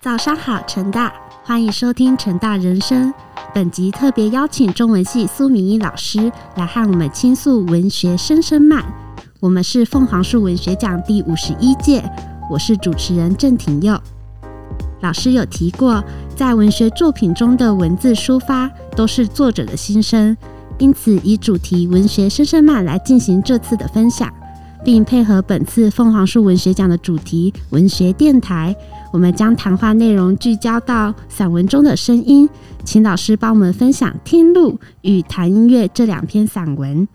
早上好，陈大，欢迎收听陈大人生。本集特别邀请中文系苏明一老师来和我们倾诉文学声声慢。我们是凤凰树文学奖第五十一届，我是主持人郑廷佑。老师有提过，在文学作品中的文字抒发都是作者的心声，因此以主题文学声声慢来进行这次的分享，并配合本次凤凰树文学奖的主题文学电台。我们将谈话内容聚焦到散文中的声音，请老师帮我们分享《听录》与《谈音乐》这两篇散文。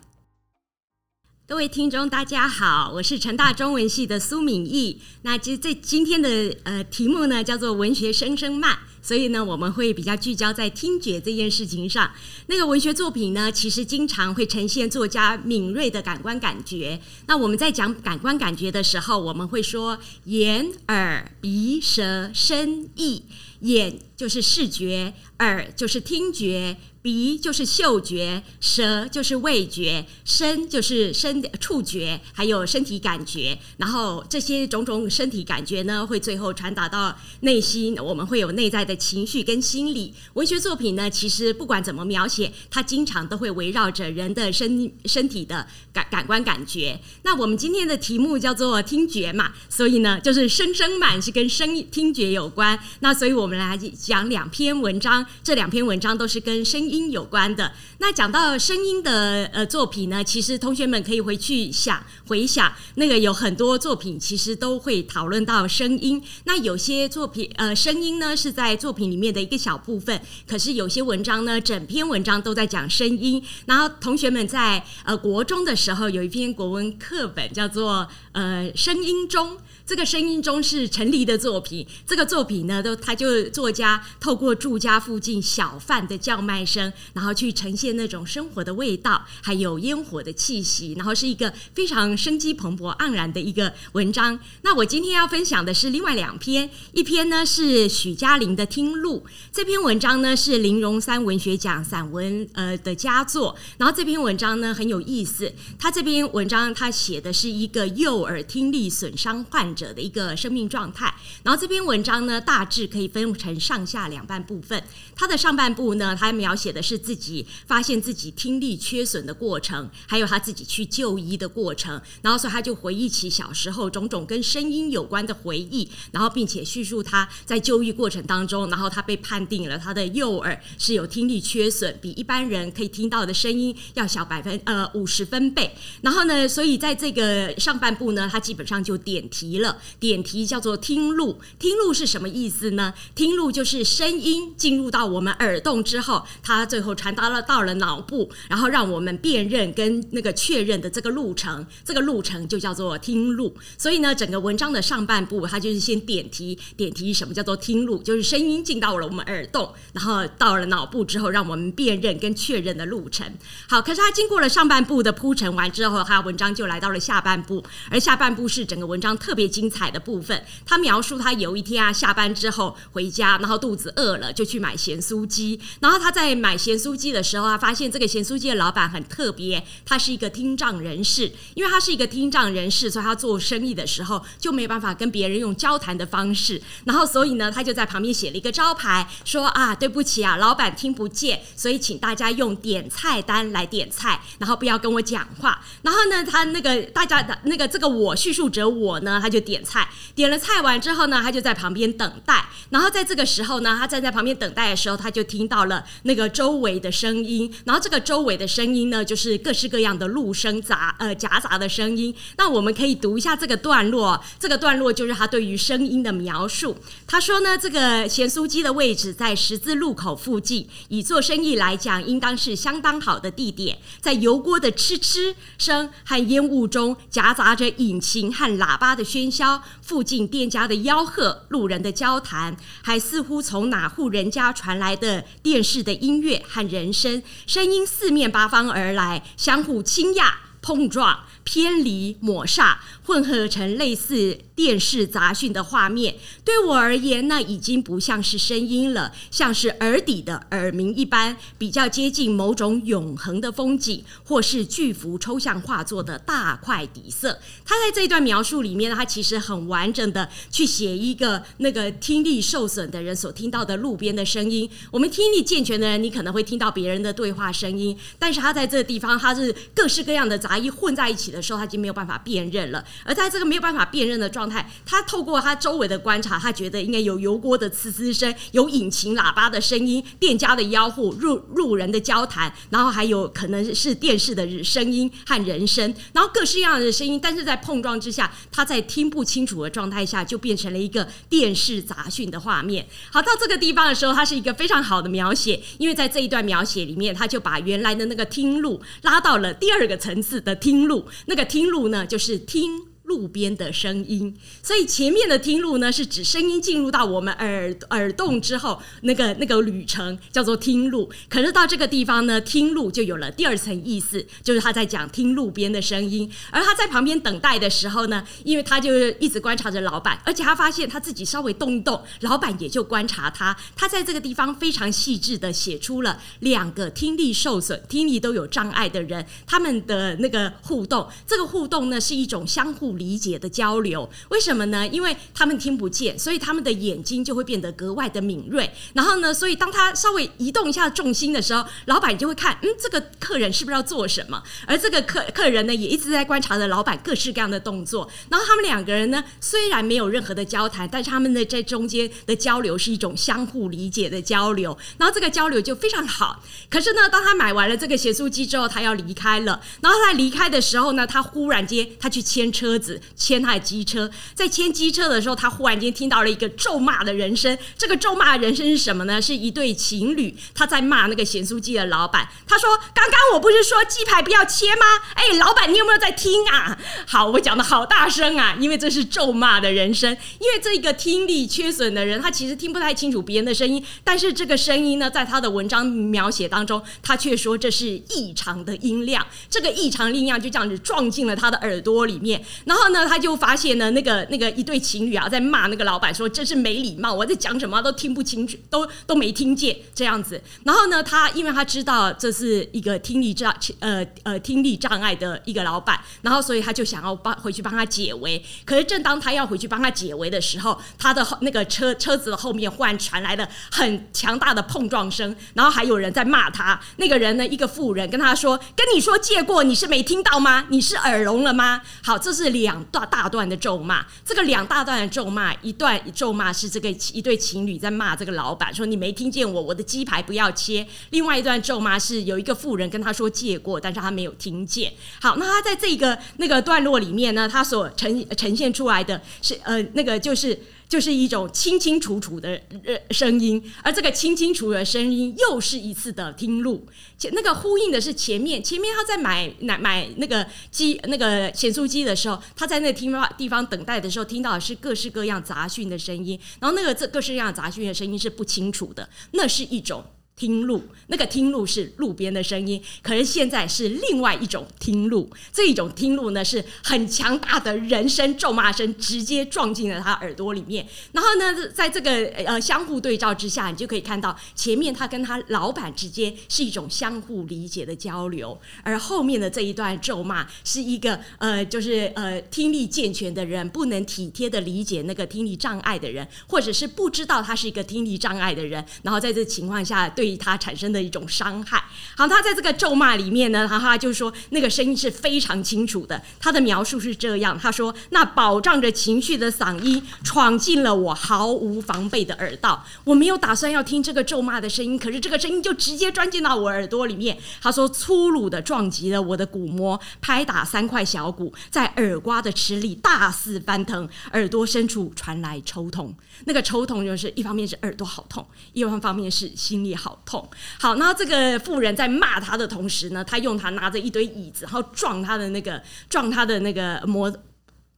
各位听众，大家好，我是成大中文系的苏敏义。那其实这今天的呃题目呢，叫做“文学声声慢”。所以呢，我们会比较聚焦在听觉这件事情上。那个文学作品呢，其实经常会呈现作家敏锐的感官感觉。那我们在讲感官感觉的时候，我们会说眼、耳、鼻、舌、身、意。眼就是视觉，耳就是听觉。鼻就是嗅觉，舌就是味觉，身就是身触觉，还有身体感觉。然后这些种种身体感觉呢，会最后传达到内心，我们会有内在的情绪跟心理。文学作品呢，其实不管怎么描写，它经常都会围绕着人的身身体的感感官感觉。那我们今天的题目叫做听觉嘛，所以呢，就是声声满是跟声音听觉有关。那所以我们来讲两篇文章，这两篇文章都是跟声音。音有关的，那讲到声音的呃作品呢，其实同学们可以回去想回想，那个有很多作品其实都会讨论到声音。那有些作品呃声音呢是在作品里面的一个小部分，可是有些文章呢整篇文章都在讲声音。然后同学们在呃国中的时候有一篇国文课本叫做呃声音中。这个声音中是陈黎的作品，这个作品呢，都他就作家透过住家附近小贩的叫卖声，然后去呈现那种生活的味道，还有烟火的气息，然后是一个非常生机蓬勃、盎然的一个文章。那我今天要分享的是另外两篇，一篇呢是许嘉玲的《听录》，这篇文章呢是林荣三文学奖散文呃的佳作，然后这篇文章呢很有意思，他这篇文章他写的是一个右耳听力损伤患。者的一个生命状态，然后这篇文章呢，大致可以分成上下两半部分。它的上半部呢，它描写的是自己发现自己听力缺损的过程，还有他自己去就医的过程。然后所以他就回忆起小时候种种跟声音有关的回忆，然后并且叙述他在就医过程当中，然后他被判定了他的右耳是有听力缺损，比一般人可以听到的声音要小百分呃五十分贝。然后呢，所以在这个上半部呢，他基本上就点题了。点题叫做听录，听录是什么意思呢？听录就是声音进入到我们耳洞之后，它最后传达了到了脑部，然后让我们辨认跟那个确认的这个路程，这个路程就叫做听录。所以呢，整个文章的上半部，它就是先点题，点题什么叫做听录，就是声音进到了我们耳洞，然后到了脑部之后，让我们辨认跟确认的路程。好，可是它经过了上半部的铺陈完之后，它文章就来到了下半部，而下半部是整个文章特别。精彩的部分，他描述他有一天啊下班之后回家，然后肚子饿了，就去买咸酥鸡。然后他在买咸酥鸡的时候啊，发现这个咸酥鸡的老板很特别，他是一个听障人士。因为他是一个听障人士，所以他做生意的时候就没办法跟别人用交谈的方式。然后所以呢，他就在旁边写了一个招牌，说啊，对不起啊，老板听不见，所以请大家用点菜单来点菜，然后不要跟我讲话。然后呢，他那个大家的那个这个我叙述者我呢，他就。点菜，点了菜完之后呢，他就在旁边等待。然后在这个时候呢，他站在旁边等待的时候，他就听到了那个周围的声音。然后这个周围的声音呢，就是各式各样的路声杂呃夹杂的声音。那我们可以读一下这个段落。这个段落就是他对于声音的描述。他说呢，这个咸酥鸡的位置在十字路口附近，以做生意来讲，应当是相当好的地点。在油锅的嗤嗤声和烟雾中，夹杂着引擎和喇叭的喧。销附近店家的吆喝，路人的交谈，还似乎从哪户人家传来的电视的音乐和人声，声音四面八方而来，相互倾轧、碰撞、偏离、抹煞，混合成类似电视杂讯的画面，对我而言呢，已经不像是声音了，像是耳底的耳鸣一般，比较接近某种永恒的风景，或是巨幅抽象画作的大块底色。他在这一段描述里面呢，他其实很完整的去写一个那个听力受损的人所听到的路边的声音。我们听力健全的人，你可能会听到别人的对话声音，但是他在这个地方，他是各式各样的杂音混在一起的时候，他已经没有办法辨认了。而在这个没有办法辨认的状状态，他透过他周围的观察，他觉得应该有油锅的呲呲声，有引擎喇叭的声音，店家的吆喝，路路人的交谈，然后还有可能是电视的声音和人声，然后各式各样的声音，但是在碰撞之下，他在听不清楚的状态下，就变成了一个电视杂讯的画面。好，到这个地方的时候，它是一个非常好的描写，因为在这一段描写里面，他就把原来的那个听路拉到了第二个层次的听路，那个听路呢，就是听。路边的声音，所以前面的听路呢，是指声音进入到我们耳耳洞之后，那个那个旅程叫做听路。可是到这个地方呢，听路就有了第二层意思，就是他在讲听路边的声音。而他在旁边等待的时候呢，因为他就一直观察着老板，而且他发现他自己稍微动一动，老板也就观察他。他在这个地方非常细致的写出了两个听力受损、听力都有障碍的人他们的那个互动。这个互动呢，是一种相互。理解的交流，为什么呢？因为他们听不见，所以他们的眼睛就会变得格外的敏锐。然后呢，所以当他稍微移动一下重心的时候，老板就会看，嗯，这个客人是不是要做什么？而这个客客人呢，也一直在观察着老板各式各样的动作。然后他们两个人呢，虽然没有任何的交谈，但是他们的在中间的交流是一种相互理解的交流。然后这个交流就非常好。可是呢，当他买完了这个写书机之后，他要离开了。然后他离开的时候呢，他忽然间他去牵车。牵他的机车，在牵机车的时候，他忽然间听到了一个咒骂的人声。这个咒骂的人声是什么呢？是一对情侣，他在骂那个咸酥鸡的老板。他说：“刚刚我不是说鸡排不要切吗？哎，老板，你有没有在听啊？”好，我讲的好大声啊，因为这是咒骂的人声。因为这个听力缺损的人，他其实听不太清楚别人的声音，但是这个声音呢，在他的文章描写当中，他却说这是异常的音量。这个异常音量就这样子撞进了他的耳朵里面。然后呢，他就发现呢，那个那个一对情侣啊，在骂那个老板说：“这是没礼貌，我在讲什么都听不清楚，都都没听见这样子。”然后呢，他因为他知道这是一个听力障呃呃听力障碍的一个老板，然后所以他就想要帮回去帮他解围。可是正当他要回去帮他解围的时候，他的那个车车子的后面忽然传来了很强大的碰撞声，然后还有人在骂他。那个人呢，一个妇人跟他说：“跟你说借过，你是没听到吗？你是耳聋了吗？”好，这是。两大大段的咒骂，这个两大段的咒骂，一段咒骂是这个一对情侣在骂这个老板，说你没听见我，我的鸡排不要切。另外一段咒骂是有一个妇人跟他说借过，但是他没有听见。好，那他在这个那个段落里面呢，他所呈呈现出来的是呃，那个就是。就是一种清清楚楚的声音，而这个清清楚楚的声音又是一次的听录，前那个呼应的是前面，前面他在买买买那个机那个显速机的时候，他在那听地方等待的时候，听到的是各式各样杂讯的声音，然后那个这各式各样杂讯的声音是不清楚的，那是一种。听路，那个听路是路边的声音，可是现在是另外一种听路。这一种听路呢，是很强大的人声咒骂声，直接撞进了他耳朵里面。然后呢，在这个呃相互对照之下，你就可以看到前面他跟他老板之间是一种相互理解的交流，而后面的这一段咒骂是一个呃，就是呃听力健全的人不能体贴的理解那个听力障碍的人，或者是不知道他是一个听力障碍的人，然后在这情况下对。对他产生的一种伤害。好，他在这个咒骂里面呢，他他就说那个声音是非常清楚的。他的描述是这样：他说，那保障着情绪的嗓音闯进了我毫无防备的耳道。我没有打算要听这个咒骂的声音，可是这个声音就直接钻进到我耳朵里面。他说，粗鲁的撞击了我的鼓膜，拍打三块小骨，在耳瓜的池里大肆翻腾，耳朵深处传来抽痛。那个抽痛就是一方面是耳朵好痛，一方面是心里好。痛。好，那这个妇人在骂他的同时呢，他用他拿着一堆椅子，然后撞他的那个撞他的那个摩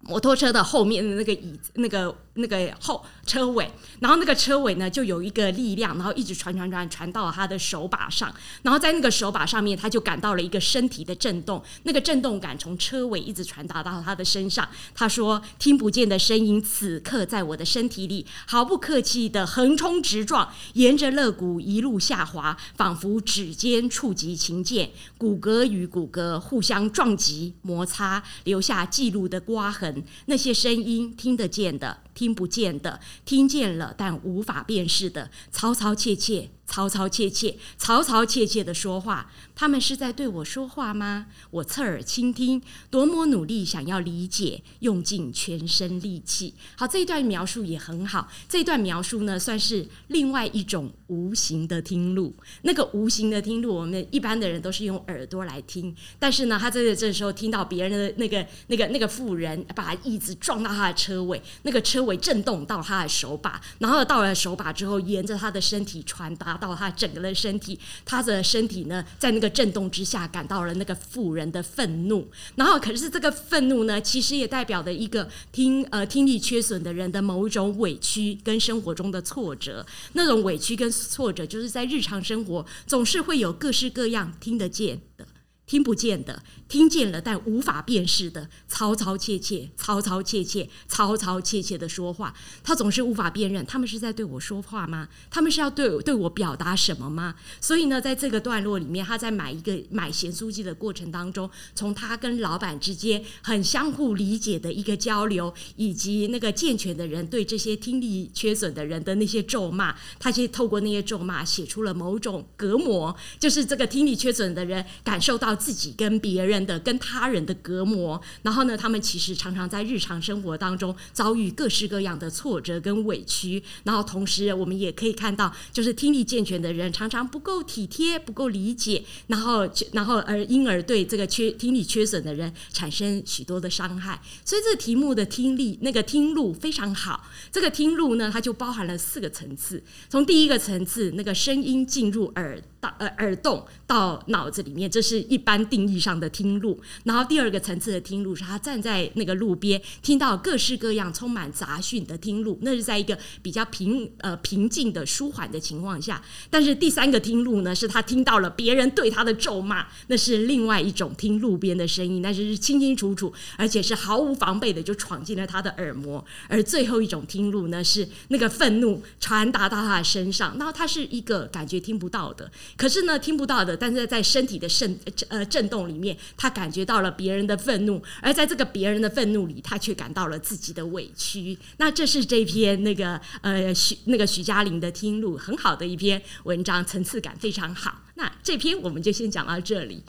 摩托车的后面的那个椅子那个那个后车尾，然后那个车尾呢就有一个力量，然后一直传传传传到他的手把上，然后在那个手把上面，他就感到了一个身体的震动，那个震动感从车尾一直传达到他的身上。他说：“听不见的声音，此刻在我的身体里，毫不客气的横冲直撞，沿着肋骨一路下滑，仿佛指尖触及琴键，骨骼与骨骼互相撞击摩擦，留下记录的刮痕。那些声音，听得见的。”听听不见的，听见了但无法辨识的，嘈嘈切切，嘈嘈切切，嘈嘈切切的说话。他们是在对我说话吗？我侧耳倾听，多么努力想要理解，用尽全身力气。好，这一段描述也很好。这一段描述呢，算是另外一种无形的听录。那个无形的听录，我们一般的人都是用耳朵来听，但是呢，他在这时候听到别人的那个、那个、那个妇人把椅子撞到他的车尾，那个车。尾震动到他的手把，然后到了手把之后，沿着他的身体传达到他整个的身体，他的身体呢，在那个震动之下，感到了那个妇人的愤怒。然后，可是这个愤怒呢，其实也代表的一个听呃听力缺损的人的某一种委屈跟生活中的挫折。那种委屈跟挫折，就是在日常生活总是会有各式各样听得见的。听不见的，听见了但无法辨识的，嘈嘈切切，嘈嘈切切，嘈嘈切切的说话，他总是无法辨认，他们是在对我说话吗？他们是要对对我表达什么吗？所以呢，在这个段落里面，他在买一个买咸酥鸡的过程当中，从他跟老板之间很相互理解的一个交流，以及那个健全的人对这些听力缺损的人的那些咒骂，他其实透过那些咒骂写出了某种隔膜，就是这个听力缺损的人感受到。自己跟别人的、跟他人的隔膜，然后呢，他们其实常常在日常生活当中遭遇各式各样的挫折跟委屈，然后同时我们也可以看到，就是听力健全的人常常不够体贴、不够理解，然后然后而因而对这个缺听力缺损的人产生许多的伤害。所以这个题目的听力那个听路非常好，这个听路呢，它就包含了四个层次，从第一个层次那个声音进入耳。呃，耳洞到脑子里面，这是一般定义上的听路。然后第二个层次的听路是他站在那个路边，听到各式各样充满杂讯的听路，那是在一个比较平呃平静的舒缓的情况下。但是第三个听路呢，是他听到了别人对他的咒骂，那是另外一种听路边的声音，那是是清清楚楚，而且是毫无防备的就闯进了他的耳膜。而最后一种听路呢，是那个愤怒传达到他的身上，然后他是一个感觉听不到的。可是呢，听不到的，但是在身体的震呃震动里面，他感觉到了别人的愤怒，而在这个别人的愤怒里，他却感到了自己的委屈。那这是这篇那个呃许那个徐嘉玲的听录很好的一篇文章，层次感非常好。那这篇我们就先讲到这里。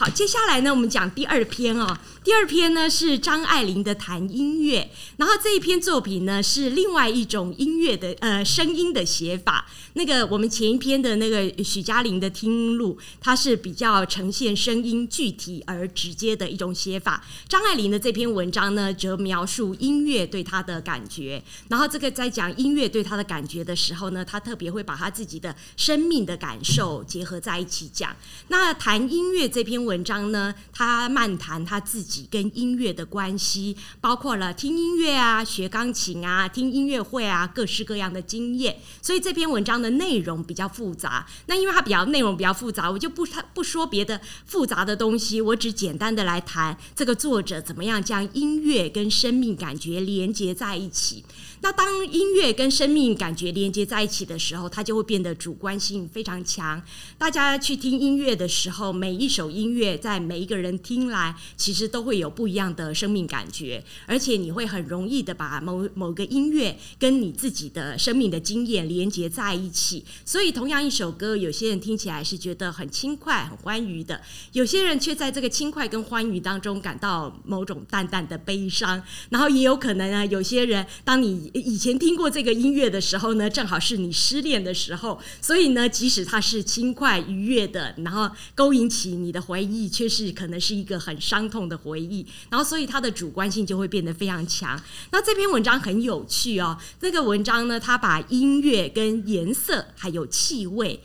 好，接下来呢，我们讲第二篇哦。第二篇呢是张爱玲的谈音乐，然后这一篇作品呢是另外一种音乐的呃声音的写法。那个我们前一篇的那个许嘉玲的听录，它是比较呈现声音具体而直接的一种写法。张爱玲的这篇文章呢，则描述音乐对她的感觉。然后这个在讲音乐对她的感觉的时候呢，她特别会把她自己的生命的感受结合在一起讲。那谈音乐这篇文。文章呢，他漫谈他自己跟音乐的关系，包括了听音乐啊、学钢琴啊、听音乐会啊，各式各样的经验。所以这篇文章的内容比较复杂。那因为它比较内容比较复杂，我就不不说别的复杂的东西，我只简单的来谈这个作者怎么样将音乐跟生命感觉连接在一起。那当音乐跟生命感觉连接在一起的时候，它就会变得主观性非常强。大家去听音乐的时候，每一首音乐在每一个人听来，其实都会有不一样的生命感觉，而且你会很容易的把某某个音乐跟你自己的生命的经验连接在一起。所以，同样一首歌，有些人听起来是觉得很轻快、很欢愉的，有些人却在这个轻快跟欢愉当中感到某种淡淡的悲伤。然后，也有可能啊，有些人当你以前听过这个音乐的时候呢，正好是你失恋的时候，所以呢，即使它是轻快愉悦的，然后勾引起你的回忆，却是可能是一个很伤痛的回忆，然后所以它的主观性就会变得非常强。那这篇文章很有趣哦，这个文章呢，它把音乐跟颜色还有气味。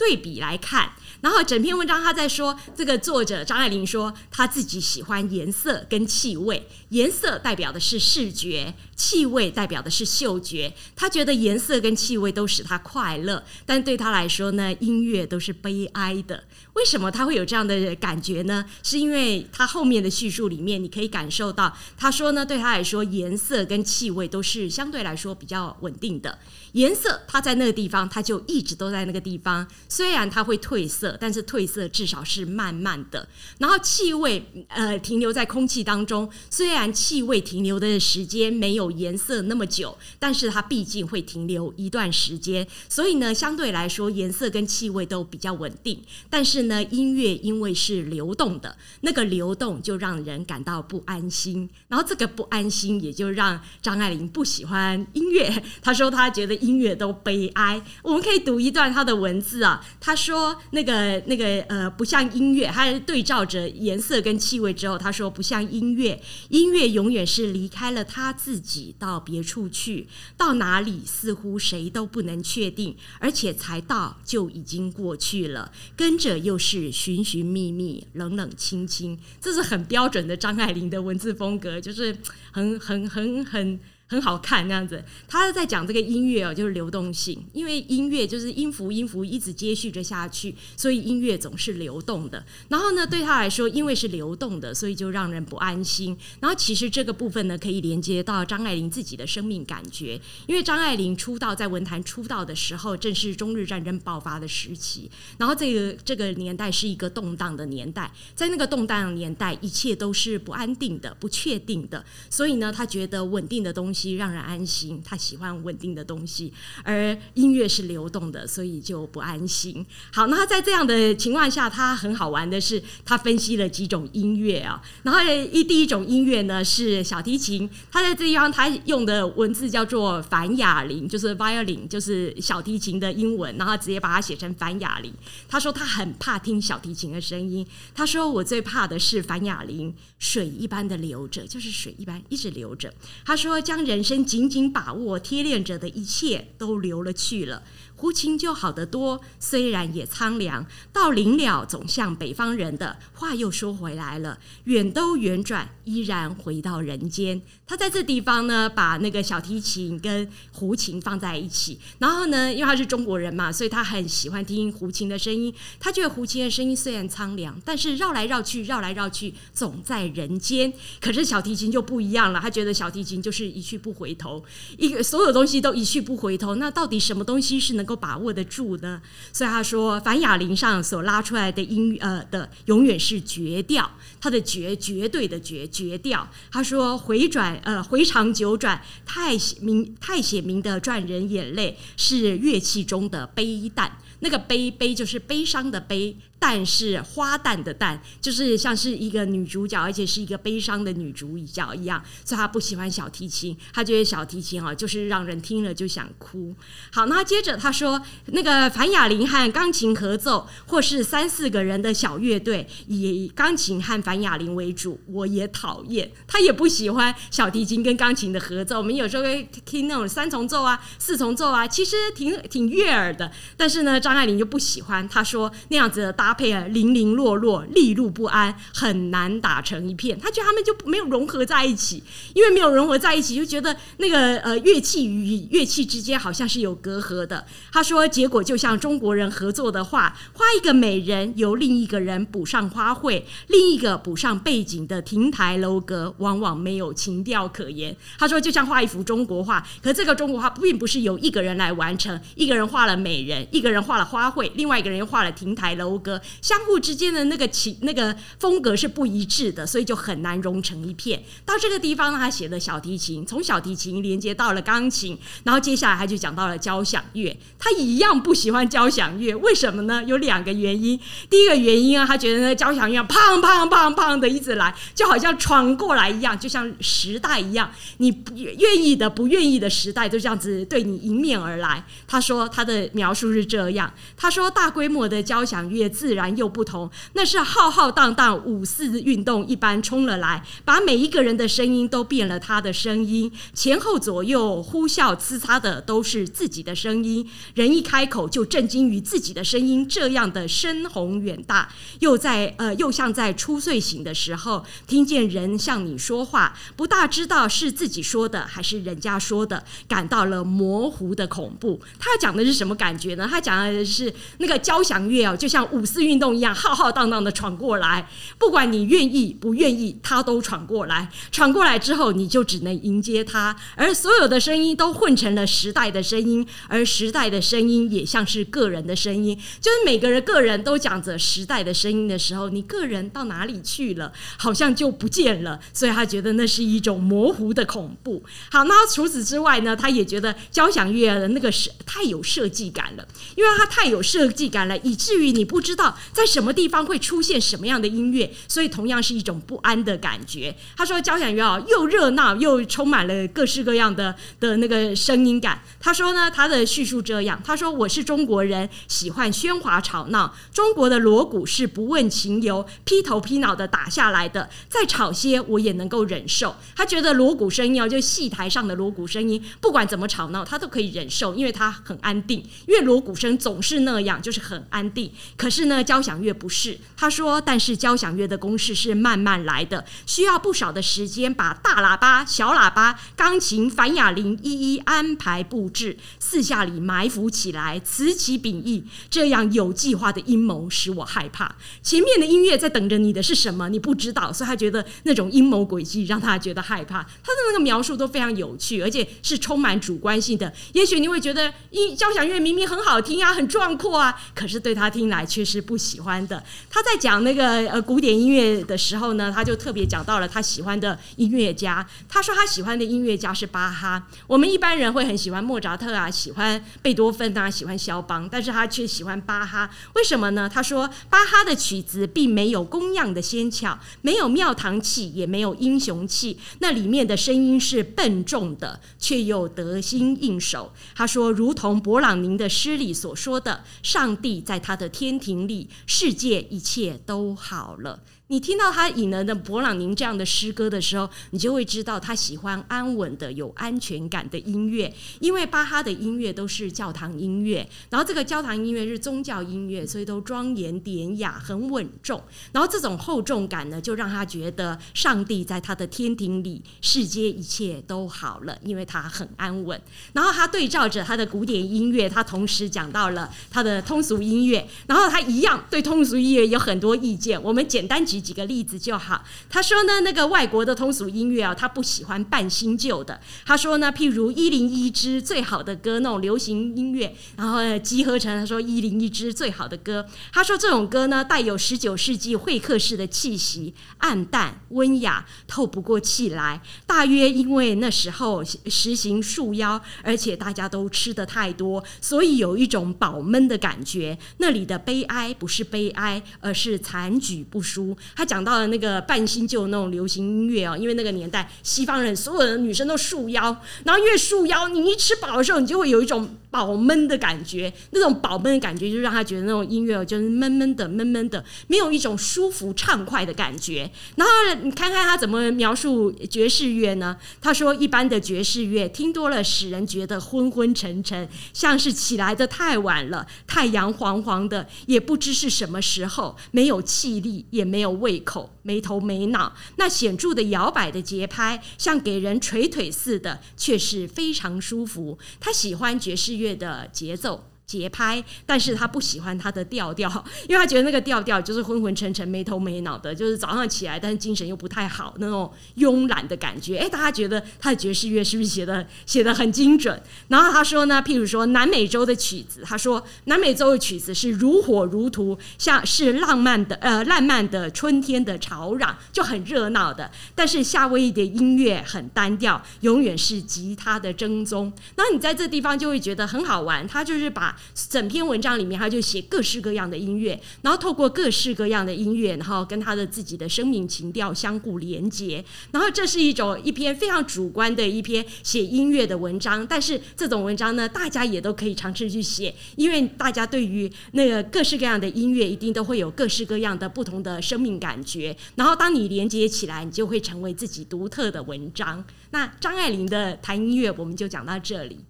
对比来看。然后整篇文章他在说，这个作者张爱玲说，他自己喜欢颜色跟气味，颜色代表的是视觉，气味代表的是嗅觉。他觉得颜色跟气味都使他快乐，但对他来说呢，音乐都是悲哀的。为什么他会有这样的感觉呢？是因为他后面的叙述里面，你可以感受到，他说呢，对他来说，颜色跟气味都是相对来说比较稳定的。颜色，它在那个地方，它就一直都在那个地方。虽然它会褪色，但是褪色至少是慢慢的。然后气味，呃，停留在空气当中。虽然气味停留的时间没有颜色那么久，但是它毕竟会停留一段时间。所以呢，相对来说，颜色跟气味都比较稳定。但是呢，音乐因为是流动的，那个流动就让人感到不安心。然后这个不安心，也就让张爱玲不喜欢音乐。她说她觉得。音乐都悲哀，我们可以读一段她的文字啊。他说：“那个那个呃，不像音乐，他对照着颜色跟气味之后，他说不像音乐，音乐永远是离开了他自己到别处去，到哪里似乎谁都不能确定，而且才到就已经过去了，跟着又是寻寻觅觅，冷冷清清。这是很标准的张爱玲的文字风格，就是很很很很。”很好看那样子，他在讲这个音乐哦，就是流动性，因为音乐就是音符音符一直接续着下去，所以音乐总是流动的。然后呢，对他来说，因为是流动的，所以就让人不安心。然后其实这个部分呢，可以连接到张爱玲自己的生命感觉，因为张爱玲出道在文坛出道的时候，正是中日战争爆发的时期。然后这个这个年代是一个动荡的年代，在那个动荡的年代，一切都是不安定的、不确定的。所以呢，他觉得稳定的东西。让人安心，他喜欢稳定的东西，而音乐是流动的，所以就不安心。好，那他在这样的情况下，他很好玩的是，他分析了几种音乐啊。然后一第一种音乐呢是小提琴，他在这地方他用的文字叫做凡哑铃，就是 violin，就是小提琴的英文，然后直接把它写成凡哑铃。他说他很怕听小提琴的声音，他说我最怕的是凡哑铃水一般的流着，就是水一般一直流着。他说将。人生紧紧把握、贴恋着的一切都流了去了。胡琴就好得多，虽然也苍凉。到临了，总像北方人的话又说回来了，远兜远转，依然回到人间。他在这地方呢，把那个小提琴跟胡琴放在一起。然后呢，因为他是中国人嘛，所以他很喜欢听胡琴的声音。他觉得胡琴的声音虽然苍凉，但是绕来绕去，绕来绕去，总在人间。可是小提琴就不一样了，他觉得小提琴就是一去不回头，一个所有东西都一去不回头。那到底什么东西是能？够把握得住呢，所以他说，凡哑铃上所拉出来的音呃的，永远是绝调，他的绝绝对的绝绝掉。他说，回转呃回肠九转，太明太写明的赚人眼泪，是乐器中的悲淡。那个悲悲就是悲伤的悲。但是花旦的旦就是像是一个女主角，而且是一个悲伤的女主角一样，所以他不喜欢小提琴，他觉得小提琴啊就是让人听了就想哭。好，那接着他说，那个樊雅玲和钢琴合奏，或是三四个人的小乐队，以钢琴和樊雅玲为主，我也讨厌，他也不喜欢小提琴跟钢琴的合奏。我们有时候会听那种三重奏啊、四重奏啊，其实挺挺悦耳的，但是呢，张爱玲就不喜欢，她说那样子的搭。配啊，零零落落，利路不安，很难打成一片。他觉得他们就没有融合在一起，因为没有融合在一起，就觉得那个呃乐器与乐器之间好像是有隔阂的。他说，结果就像中国人合作的话，画一个美人，由另一个人补上花卉，另一个补上背景的亭台楼阁，往往没有情调可言。他说，就像画一幅中国画，可这个中国画并不是由一个人来完成，一个人画了美人，一个人画了花卉，另外一个人又画了亭台楼阁。相互之间的那个情那个风格是不一致的，所以就很难融成一片。到这个地方呢，他写的小提琴，从小提琴连接到了钢琴，然后接下来他就讲到了交响乐。他一样不喜欢交响乐，为什么呢？有两个原因。第一个原因啊，他觉得那交响乐砰砰砰砰的一直来，就好像闯过来一样，就像时代一样，你愿意的、不愿意的时代，就这样子对你迎面而来。他说他的描述是这样，他说大规模的交响乐自然又不同，那是浩浩荡荡五四运动一般冲了来，把每一个人的声音都变了。他的声音前后左右呼啸呲擦的都是自己的声音，人一开口就震惊于自己的声音，这样的深宏远大，又在呃又像在初醒的时候听见人向你说话，不大知道是自己说的还是人家说的，感到了模糊的恐怖。他讲的是什么感觉呢？他讲的是那个交响乐哦，就像五四运动一样，浩浩荡荡的闯过来，不管你愿意不愿意，他都闯过来。闯过来之后，你就只能迎接他，而所有的声音都混成了时代的声音，而时代的声音也像是个人的声音，就是每个人个人都讲着时代的声音的时候，你个人到哪里去了？好像就不见了，所以他觉得那是一种模糊的恐怖。好，那除此之外呢，他也觉得交响乐的那个是太有设计感了，因为它太有设计感了，以至于你不知道在什么地方会出现什么样的音乐，所以同样是一种不安的感觉。他说交响乐啊，又热闹又充满了各式各样的的那个声音感。他说呢，他的叙述这样，他说我是中国人，喜欢喧哗吵闹，中国的锣鼓是不问情由，劈头劈脑的打下来的，再吵些我也能够忍受。他觉得锣鼓声音哦，就戏台上的锣鼓声音，不管怎么吵闹，他都可以忍受，因为他很安定，因为锣鼓声总是那样，就是很安定。可是呢，交响乐不是。他说，但是交响乐的公式是慢慢来的，需要不少的时间，把大喇叭、小喇叭、钢琴、凡哑铃一一安排布置，四下里埋伏起来，此起彼伏，这样有计划的阴谋使我害怕。前面的音乐在等着你的是什什么？你不知道，所以他觉得那种阴谋诡计让他觉得害怕。他的那个描述都非常有趣，而且是充满主观性的。也许你会觉得，音交响乐明明很好听啊，很壮阔啊，可是对他听来却是不喜欢的。他在讲那个呃古典音乐的时候呢，他就特别讲到了他喜欢的音乐家。他说他喜欢的音乐家是巴哈。我们一般人会很喜欢莫扎特啊，喜欢贝多芬啊，喜欢肖邦，但是他却喜欢巴哈。为什么呢？他说巴哈的曲子并没有工样的尖巧，没有庙堂气，也没有英雄气，那里面的声音是笨重的，却又得心应手。他说，如同勃朗宁的诗里所说的：“上帝在他的天庭里，世界一切都好了。”你听到他引了的勃朗宁这样的诗歌的时候，你就会知道他喜欢安稳的、有安全感的音乐。因为巴哈的音乐都是教堂音乐，然后这个教堂音乐是宗教音乐，所以都庄严典雅、很稳重。然后这种厚重感呢，就让他觉得上帝在他的天庭里，世界一切都好了，因为他很安稳。然后他对照着他的古典音乐，他同时讲到了他的通俗音乐，然后他一样对通俗音乐有很多意见。我们简单举。几个例子就好。他说呢，那个外国的通俗音乐啊，他不喜欢半新旧的。他说呢，譬如一零一支最好的歌，那种流行音乐，然后集合成他说一零一支最好的歌。他说这种歌呢，带有十九世纪会客式的气息，暗淡温雅，透不过气来。大约因为那时候实行束腰，而且大家都吃的太多，所以有一种饱闷的感觉。那里的悲哀不是悲哀，而是残举不输。他讲到了那个半新旧那种流行音乐啊，因为那个年代西方人所有的女生都束腰，然后越束腰，你一吃饱的时候，你就会有一种饱闷的感觉，那种饱闷的感觉就让他觉得那种音乐就是闷闷的、闷闷的，没有一种舒服畅快的感觉。然后你看看他怎么描述爵士乐呢？他说，一般的爵士乐听多了，使人觉得昏昏沉沉，像是起来的太晚了，太阳黄黄的，也不知是什么时候，没有气力，也没有。胃口没头没脑，那显著的摇摆的节拍，像给人捶腿似的，却是非常舒服。他喜欢爵士乐乐的节奏。节拍，但是他不喜欢他的调调，因为他觉得那个调调就是昏昏沉沉、没头没脑的，就是早上起来，但是精神又不太好，那种慵懒的感觉。哎，大家觉得他的爵士乐是不是写的写的很精准？然后他说呢，譬如说南美洲的曲子，他说南美洲的曲子是如火如荼，像是浪漫的呃浪漫的春天的吵嚷，就很热闹的。但是夏威夷的音乐很单调，永远是吉他的正宗。那你在这地方就会觉得很好玩，他就是把整篇文章里面他就写各式各样的音乐，然后透过各式各样的音乐，然后跟他的自己的生命情调相互连接，然后这是一种一篇非常主观的一篇写音乐的文章，但是这种文章呢，大家也都可以尝试去写，因为大家对于那个各式各样的音乐，一定都会有各式各样的不同的生命感觉，然后当你连接起来，你就会成为自己独特的文章。那张爱玲的谈音乐，我们就讲到这里。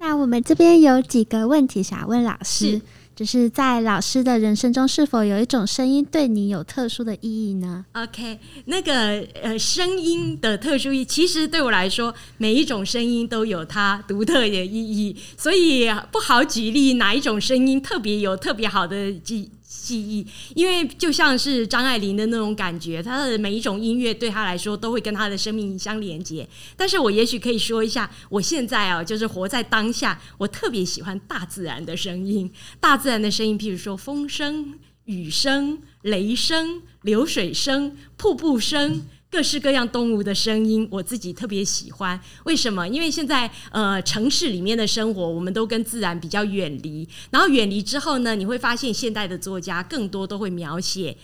那我们这边有几个问题想问老师，是就是在老师的人生中，是否有一种声音对你有特殊的意义呢？OK，那个呃，声音的特殊意义，其实对我来说，每一种声音都有它独特的意义，所以不好举例哪一种声音特别有特别好的记记忆，因为就像是张爱玲的那种感觉，她的每一种音乐对她来说都会跟她的生命相连接。但是我也许可以说一下，我现在啊，就是活在当下，我特别喜欢大自然的声音，大自然的声音，譬如说风声。雨声、雷声、流水声、瀑布声。各式各样动物的声音，我自己特别喜欢。为什么？因为现在呃城市里面的生活，我们都跟自然比较远离。然后远离之后呢，你会发现现代的作家更多都会描写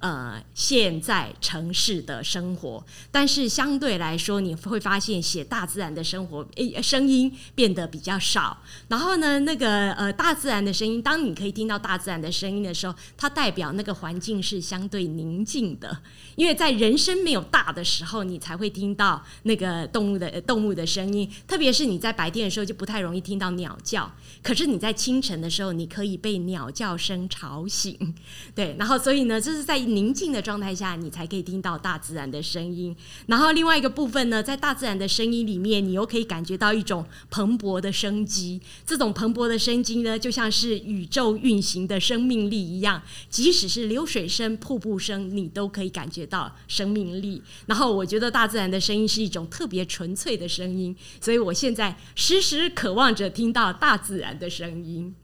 呃现在城市的生活，但是相对来说，你会发现写大自然的生活诶声音变得比较少。然后呢，那个呃大自然的声音，当你可以听到大自然的声音的时候，它代表那个环境是相对宁静的。因为在人声没有大的时候，你才会听到那个动物的、动物的声音。特别是你在白天的时候，就不太容易听到鸟叫。可是你在清晨的时候，你可以被鸟叫声吵醒。对，然后所以呢，这是在宁静的状态下，你才可以听到大自然的声音。然后另外一个部分呢，在大自然的声音里面，你又可以感觉到一种蓬勃的生机。这种蓬勃的生机呢，就像是宇宙运行的生命力一样，即使是流水声、瀑布声，你都可以感觉到生命力。然后我觉得大自然的声音是一种特别纯粹的声音，所以我现在时时渴望着听到大自然的声音。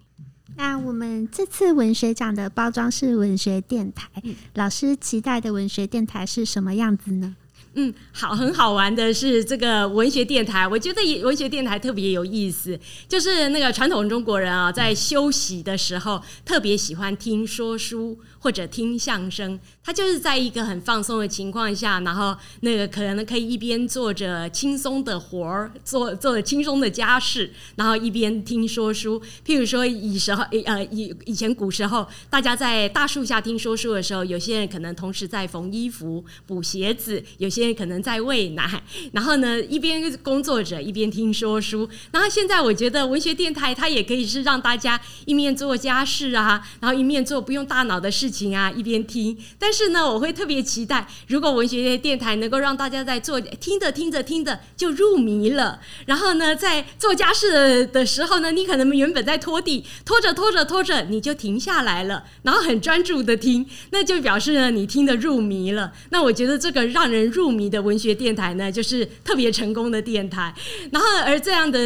那我们这次文学奖的包装是文学电台，老师期待的文学电台是什么样子呢？嗯，好，很好玩的是这个文学电台，我觉得文学电台特别有意思，就是那个传统中国人啊，在休息的时候特别喜欢听说书或者听相声，他就是在一个很放松的情况下，然后那个可能可以一边做着轻松的活儿，做做着轻松的家事，然后一边听说书。譬如说以时候呃以以前古时候，大家在大树下听说书的时候，有些人可能同时在缝衣服、补鞋子，有些人可能在喂奶，然后呢一边工作着一边听说书。然后现在我觉得文学电台它也可以是让大家一面做家事啊，然后一面做不用大脑的事事情啊，一边听。但是呢，我会特别期待，如果文学电台能够让大家在做听着听着听着就入迷了，然后呢，在做家事的时候呢，你可能原本在拖地，拖着拖着拖着你就停下来了，然后很专注的听，那就表示呢你听得入迷了。那我觉得这个让人入迷的文学电台呢，就是特别成功的电台。然后而这样的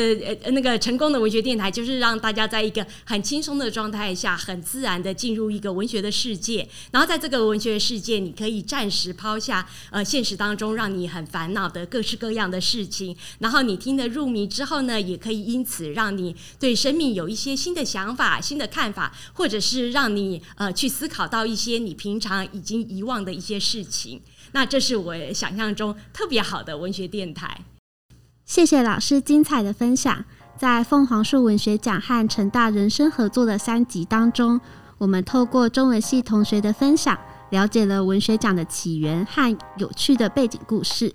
呃那个成功的文学电台，就是让大家在一个很轻松的状态下，很自然的进入一个文学的世世界。然后在这个文学世界，你可以暂时抛下呃现实当中让你很烦恼的各式各样的事情，然后你听得入迷之后呢，也可以因此让你对生命有一些新的想法、新的看法，或者是让你呃去思考到一些你平常已经遗忘的一些事情。那这是我想象中特别好的文学电台。谢谢老师精彩的分享。在凤凰树文学奖和成大人生合作的三集当中，我们透过中文系同学的分享，了解了文学奖的起源和有趣的背景故事，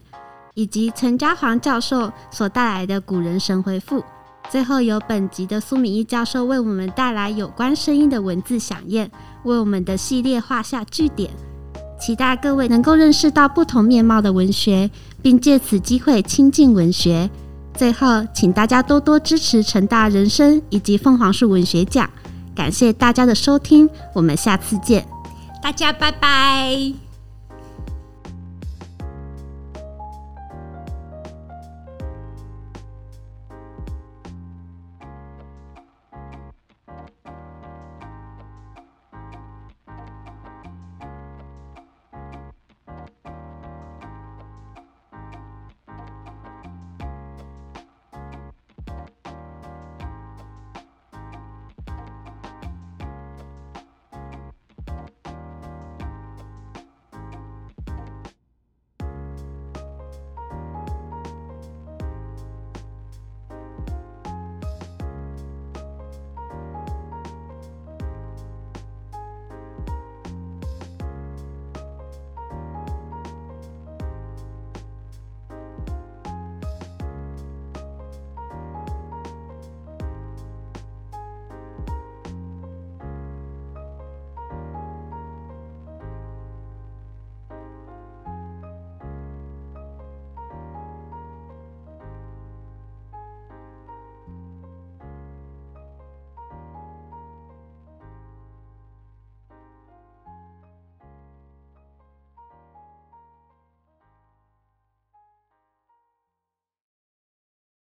以及陈家煌教授所带来的古人神回复。最后，由本集的苏敏义教授为我们带来有关声音的文字响应，为我们的系列画下句点。期待各位能够认识到不同面貌的文学，并借此机会亲近文学。最后，请大家多多支持成大人生以及凤凰树文学奖。感谢大家的收听，我们下次见。大家拜拜。